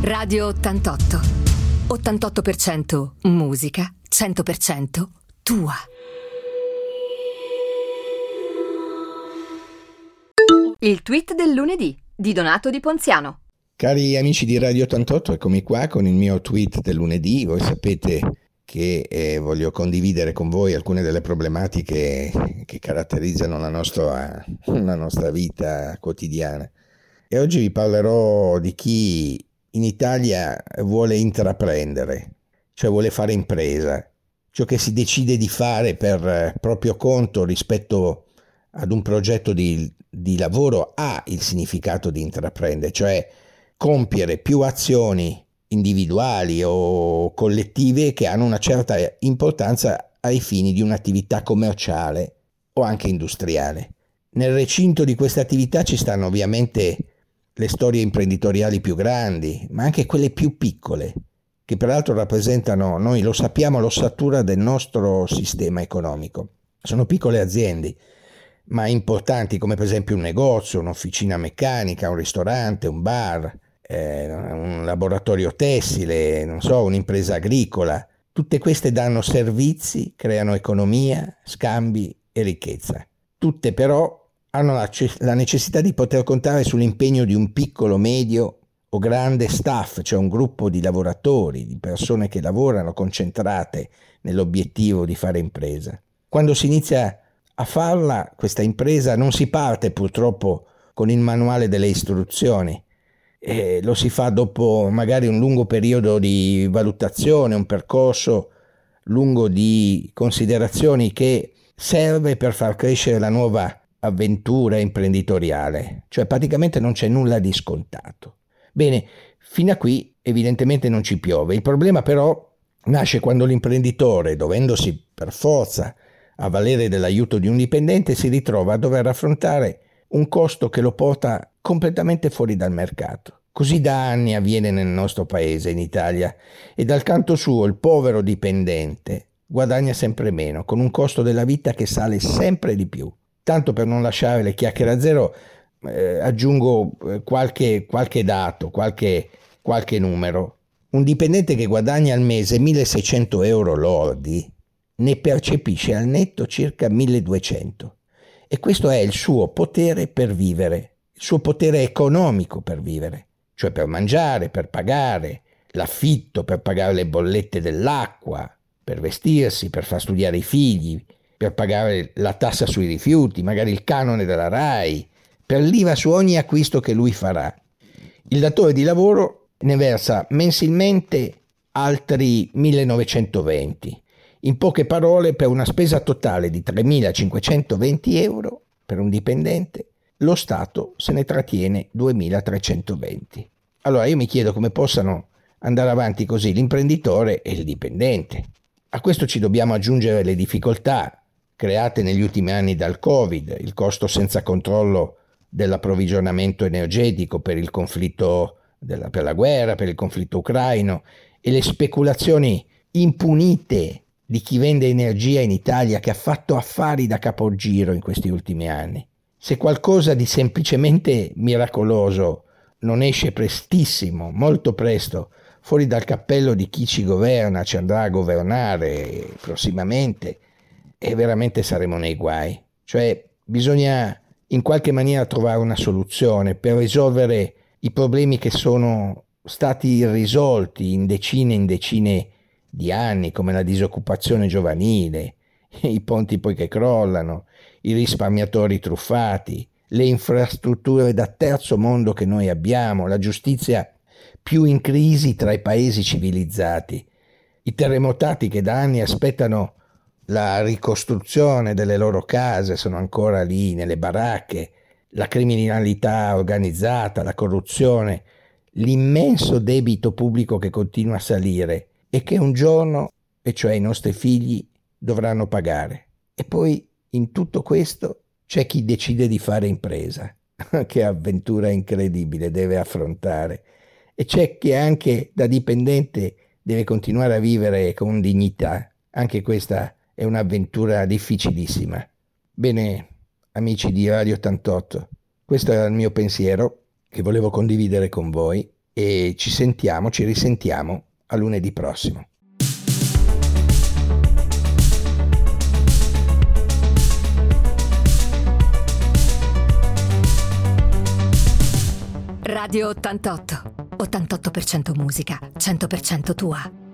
Radio 88. 88% musica, 100% tua. Il tweet del lunedì di Donato Di Ponziano. Cari amici di Radio 88, eccomi qua con il mio tweet del lunedì. Voi sapete che eh, voglio condividere con voi alcune delle problematiche che caratterizzano la nostra, la nostra vita quotidiana. E oggi vi parlerò di chi in Italia vuole intraprendere, cioè vuole fare impresa, ciò che si decide di fare per proprio conto rispetto ad un progetto di, di lavoro ha il significato di intraprendere, cioè compiere più azioni individuali o collettive che hanno una certa importanza ai fini di un'attività commerciale o anche industriale. Nel recinto di questa attività ci stanno ovviamente le storie imprenditoriali più grandi, ma anche quelle più piccole, che peraltro rappresentano, noi lo sappiamo, l'ossatura del nostro sistema economico. Sono piccole aziende, ma importanti come per esempio un negozio, un'officina meccanica, un ristorante, un bar, eh, un laboratorio tessile, non so, un'impresa agricola. Tutte queste danno servizi, creano economia, scambi e ricchezza. Tutte però hanno la, la necessità di poter contare sull'impegno di un piccolo, medio o grande staff, cioè un gruppo di lavoratori, di persone che lavorano concentrate nell'obiettivo di fare impresa. Quando si inizia a farla, questa impresa non si parte purtroppo con il manuale delle istruzioni, e lo si fa dopo magari un lungo periodo di valutazione, un percorso lungo di considerazioni che serve per far crescere la nuova avventura imprenditoriale, cioè praticamente non c'è nulla di scontato. Bene, fino a qui evidentemente non ci piove, il problema però nasce quando l'imprenditore, dovendosi per forza avvalere dell'aiuto di un dipendente, si ritrova a dover affrontare un costo che lo porta completamente fuori dal mercato. Così da anni avviene nel nostro paese, in Italia, e dal canto suo il povero dipendente guadagna sempre meno, con un costo della vita che sale sempre di più. Tanto per non lasciare le chiacchiere a zero, eh, aggiungo eh, qualche, qualche dato, qualche, qualche numero. Un dipendente che guadagna al mese 1600 euro lordi ne percepisce al netto circa 1200 e questo è il suo potere per vivere, il suo potere economico per vivere, cioè per mangiare, per pagare l'affitto, per pagare le bollette dell'acqua, per vestirsi, per far studiare i figli, per pagare la tassa sui rifiuti, magari il canone della RAI, per l'IVA su ogni acquisto che lui farà. Il datore di lavoro ne versa mensilmente altri 1920 in poche parole, per una spesa totale di 3.520 euro per un dipendente, lo Stato se ne trattiene 2.320. Allora io mi chiedo come possano andare avanti così l'imprenditore e il dipendente. A questo ci dobbiamo aggiungere le difficoltà create negli ultimi anni dal Covid, il costo senza controllo dell'approvvigionamento energetico per il conflitto della, per la guerra, per il conflitto ucraino e le speculazioni impunite di chi vende energia in Italia che ha fatto affari da capogiro in questi ultimi anni. Se qualcosa di semplicemente miracoloso non esce prestissimo, molto presto, fuori dal cappello di chi ci governa, ci andrà a governare prossimamente, e veramente saremo nei guai. Cioè bisogna in qualche maniera trovare una soluzione per risolvere i problemi che sono stati irrisolti in decine e in decine di anni come la disoccupazione giovanile, i ponti poi che crollano, i risparmiatori truffati, le infrastrutture da terzo mondo che noi abbiamo, la giustizia più in crisi tra i paesi civilizzati, i terremotati che da anni aspettano la ricostruzione delle loro case, sono ancora lì nelle baracche, la criminalità organizzata, la corruzione, l'immenso debito pubblico che continua a salire e che un giorno, e cioè i nostri figli, dovranno pagare. E poi in tutto questo c'è chi decide di fare impresa. che avventura incredibile deve affrontare. E c'è chi anche da dipendente deve continuare a vivere con dignità. Anche questa è un'avventura difficilissima. Bene, amici di Radio 88, questo era il mio pensiero che volevo condividere con voi e ci sentiamo, ci risentiamo a lunedì prossimo. Radio 88. 88% musica, 100% tua.